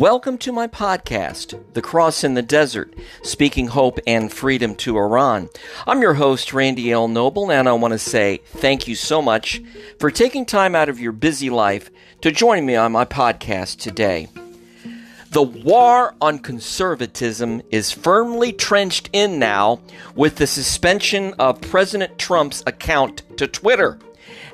Welcome to my podcast, The Cross in the Desert, Speaking Hope and Freedom to Iran. I'm your host, Randy L. Noble, and I want to say thank you so much for taking time out of your busy life to join me on my podcast today. The war on conservatism is firmly trenched in now with the suspension of President Trump's account to Twitter.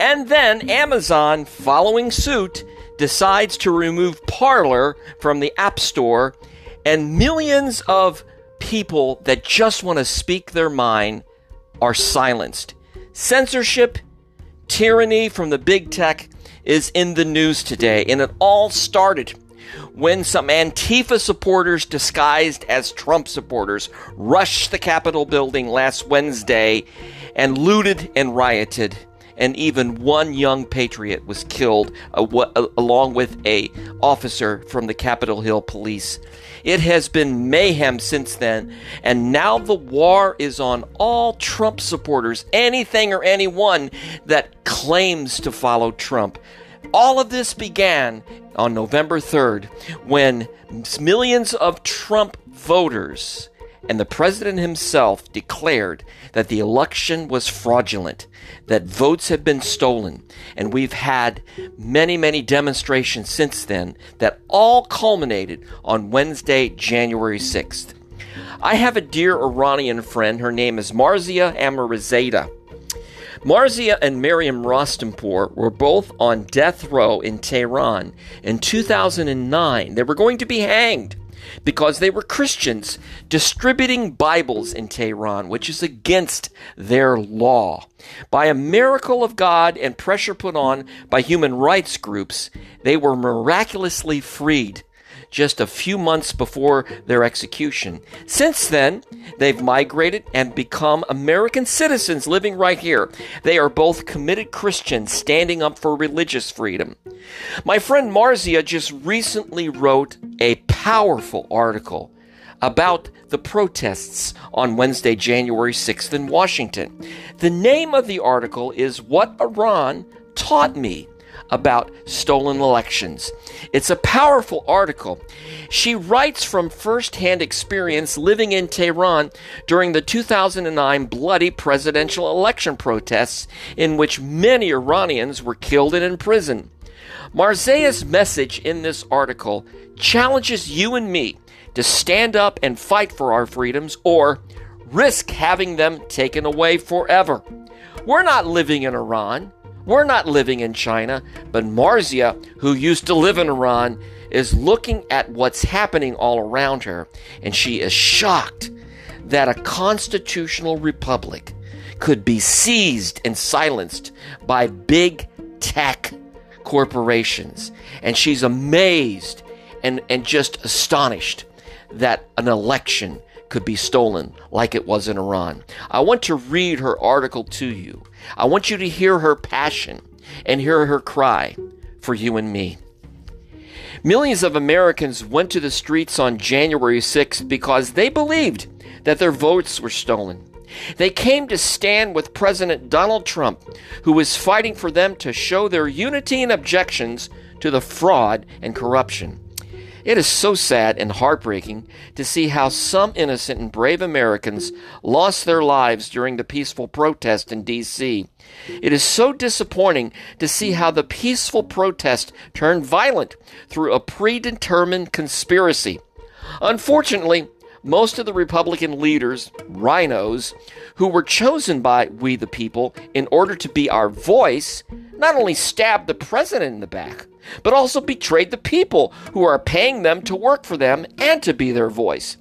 And then Amazon, following suit, decides to remove Parler from the App Store, and millions of people that just want to speak their mind are silenced. Censorship, tyranny from the big tech is in the news today, and it all started when some Antifa supporters disguised as Trump supporters rushed the Capitol building last Wednesday and looted and rioted and even one young patriot was killed along with a officer from the Capitol Hill Police. It has been mayhem since then, and now the war is on all Trump supporters, anything or anyone that claims to follow Trump. All of this began on November 3rd when millions of Trump voters and the president himself declared that the election was fraudulent, that votes had been stolen, and we've had many, many demonstrations since then that all culminated on Wednesday, January 6th. I have a dear Iranian friend. Her name is Marziyeh Amirizadeh. Marziyeh and Maryam Rostampour were both on death row in Tehran in 2009. They were going to be hanged because they were Christians distributing Bibles in Tehran, which is against their law. By a miracle of God and pressure put on by human rights groups, they were miraculously freed just a few months before their execution. Since then, they've migrated and become American citizens living right here. They are both committed Christians standing up for religious freedom. My friend Marziyeh just recently wrote a powerful article about the protests on Wednesday, January 6th in Washington. The name of the article is What Iran Taught Me about stolen elections. It's a powerful article. She writes from firsthand experience living in Tehran during the 2009 bloody presidential election protests, in which many Iranians were killed and imprisoned. Marziyeh's message in this article challenges you and me to stand up and fight for our freedoms or risk having them taken away forever. We're not living in Iran. We're not living in China, but Marziyeh, who used to live in Iran, is looking at what's happening all around her, and she is shocked that a constitutional republic could be seized and silenced by big tech corporations. And she's amazed and, and just astonished that an election could be stolen like it was in Iran. I want to read her article to you. I want you to hear her passion and hear her cry for you and me. Millions of Americans went to the streets on January 6th because they believed that their votes were stolen. They came to stand with President Donald Trump, who was fighting for them to show their unity and objections to the fraud and corruption. It is so sad and heartbreaking to see how some innocent and brave Americans lost their lives during the peaceful protest in D.C. It is so disappointing to see how the peaceful protest turned violent through a predetermined conspiracy. Unfortunately, most of the Republican leaders, RINOs, who were chosen by we the people in order to be our voice, not only stabbed the president in the back, but also betrayed the people who are paying them to work for them and to be their voice.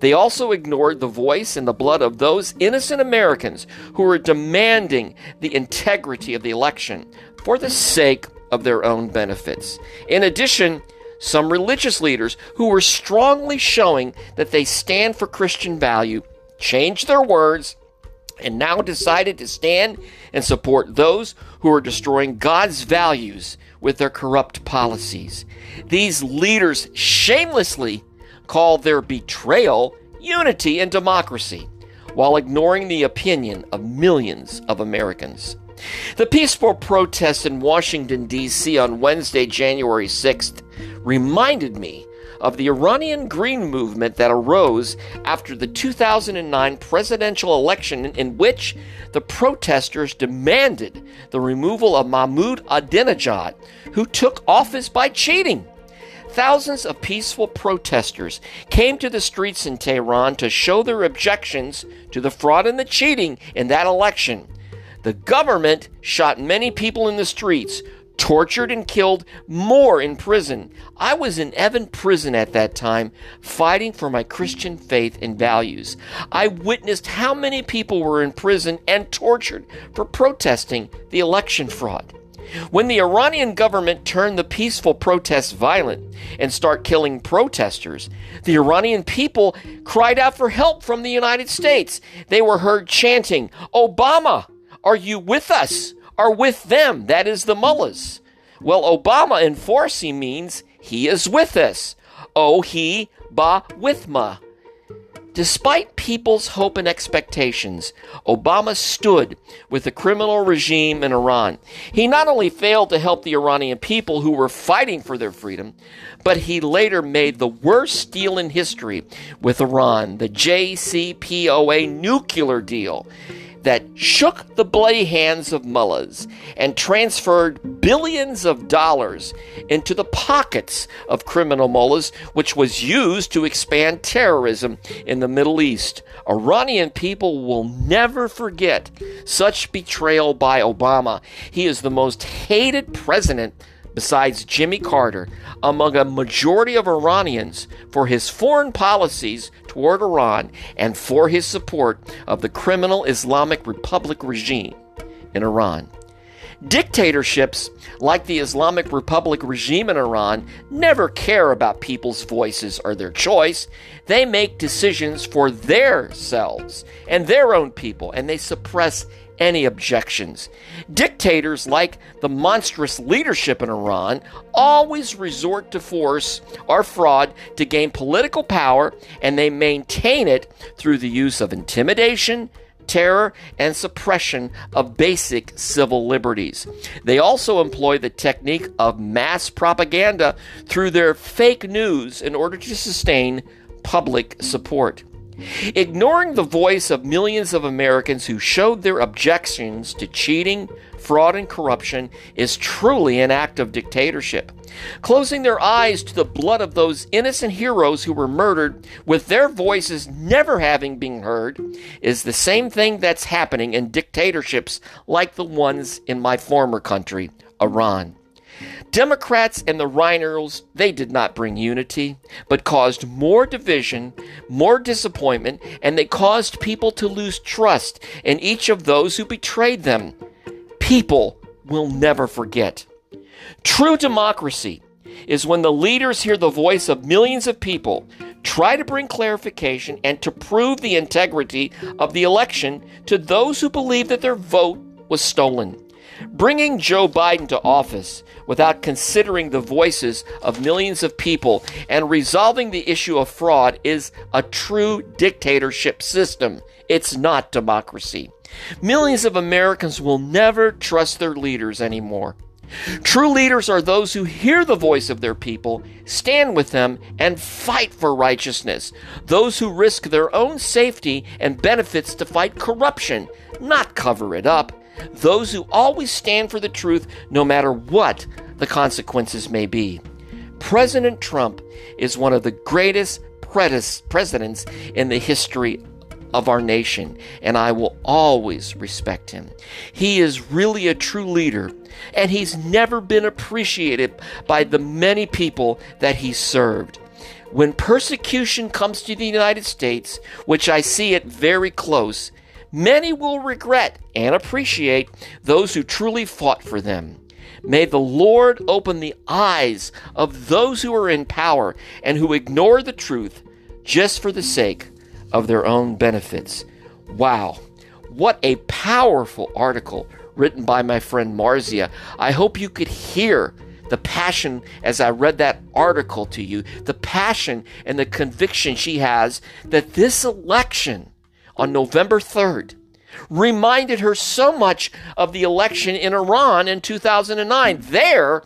They also ignored the voice and the blood of those innocent Americans who were demanding the integrity of the election for the sake of their own benefits. In addition, some religious leaders who were strongly showing that they stand for Christian value changed their words and now decided to stand and support those who are destroying God's values with their corrupt policies. These leaders shamelessly call their betrayal unity and democracy while ignoring the opinion of millions of Americans. The peaceful protests in Washington, D.C. on Wednesday, January 6th reminded me of the Iranian Green Movement that arose after the 2009 presidential election, in which the protesters demanded the removal of Mahmoud Ahmadinejad, who took office by cheating. Thousands of peaceful protesters came to the streets in Tehran to show their objections to the fraud and the cheating in that election. The government shot many people in the streets, tortured and killed more in prison. I was in Evin prison at that time, fighting for my Christian faith and values. I witnessed how many people were in prison and tortured for protesting the election fraud. When the Iranian government turned the peaceful protests violent and start killing protesters, the Iranian people cried out for help from the United States. They were heard chanting, Obama, are you with us? Are with them? That is the mullahs. Well, Obama in Farsi means he is with us. Oh, he ba with ma. Despite people's hope and expectations, Obama stood with the criminal regime in Iran. He not only failed to help the Iranian people who were fighting for their freedom, but he later made the worst deal in history with Iran, the JCPOA nuclear deal that shook the bloody hands of mullahs and transferred billions of dollars into the pockets of criminal mullahs, which was used to expand terrorism in the Middle East. Iranian people will never forget such betrayal by Obama. He is the most hated president besides Jimmy Carter, among a majority of Iranians for his foreign policies toward Iran and for his support of the criminal Islamic Republic regime in Iran. Dictatorships like the Islamic Republic regime in Iran never care about people's voices or their choice. They make decisions for their selves and their own people, and they suppress any objections. Dictators like the monstrous leadership in Iran always resort to force or fraud to gain political power, and they maintain it through the use of intimidation, terror, and suppression of basic civil liberties. They also employ the technique of mass propaganda through their fake news in order to sustain public support. Ignoring the voice of millions of Americans who showed their objections to cheating, fraud, and corruption is truly an act of dictatorship. Closing their eyes to the blood of those innocent heroes who were murdered, with their voices never having been heard, is the same thing that's happening in dictatorships like the ones in my former country, Iran. Democrats and the RINOs, they did not bring unity, but caused more division, more disappointment, and they caused people to lose trust in each of those who betrayed them. People will never forget. True democracy is when the leaders hear the voice of millions of people, try to bring clarification, and to prove the integrity of the election to those who believe that their vote was stolen. Bringing Joe Biden to office without considering the voices of millions of people and resolving the issue of fraud is a true dictatorship system. It's not democracy. Millions of Americans will never trust their leaders anymore. True leaders are those who hear the voice of their people, stand with them, and fight for righteousness. Those who risk their own safety and benefits to fight corruption, not cover it up those who always stand for the truth no matter what the consequences may be. President Trump is one of the greatest presidents in the history of our nation, and I will always respect him. He is really a true leader, and he's never been appreciated by the many people that he served. When persecution comes to the United States, which I see it very close, Many will regret and appreciate those who truly fought for them. May the Lord open the eyes of those who are in power and who ignore the truth just for the sake of their own benefits. Wow, what a powerful article written by my friend Marziyeh. I hope you could hear the passion as I read that article to you, the passion and the conviction she has that this election on November 3rd reminded her so much of the election in Iran in 2009. There,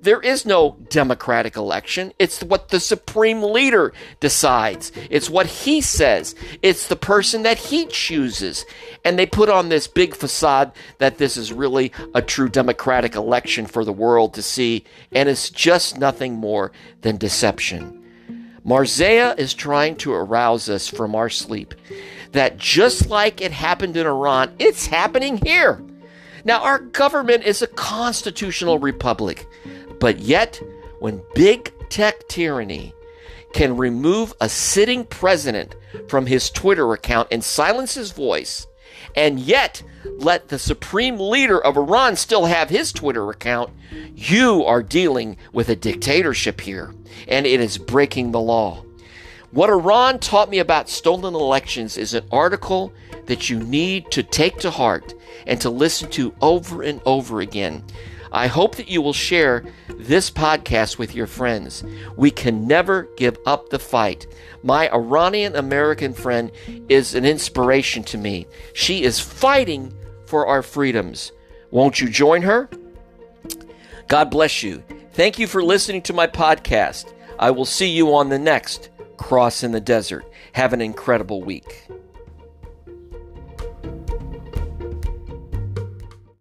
there is no democratic election. It's what the supreme leader decides. It's what he says. It's the person that he chooses. And they put on this big facade that this is really a true democratic election for the world to see. And it's just nothing more than deception. Marziyeh is trying to arouse us from our sleep that just like it happened in Iran, it's happening here. Now, our government is a constitutional republic, but yet, when big tech tyranny can remove a sitting president from his Twitter account and silence his voice, and yet let the supreme leader of Iran still have his Twitter account, you are dealing with a dictatorship here, and it is breaking the law. What Iran taught me about stolen elections is an article that you need to take to heart and to listen to over and over again. I hope that you will share this podcast with your friends. We can never give up the fight. My Iranian American friend is an inspiration to me. She is fighting for our freedoms. Won't you join her? God bless you. Thank you for listening to my podcast. I will see you on the next Cross in the Desert. Have an incredible week.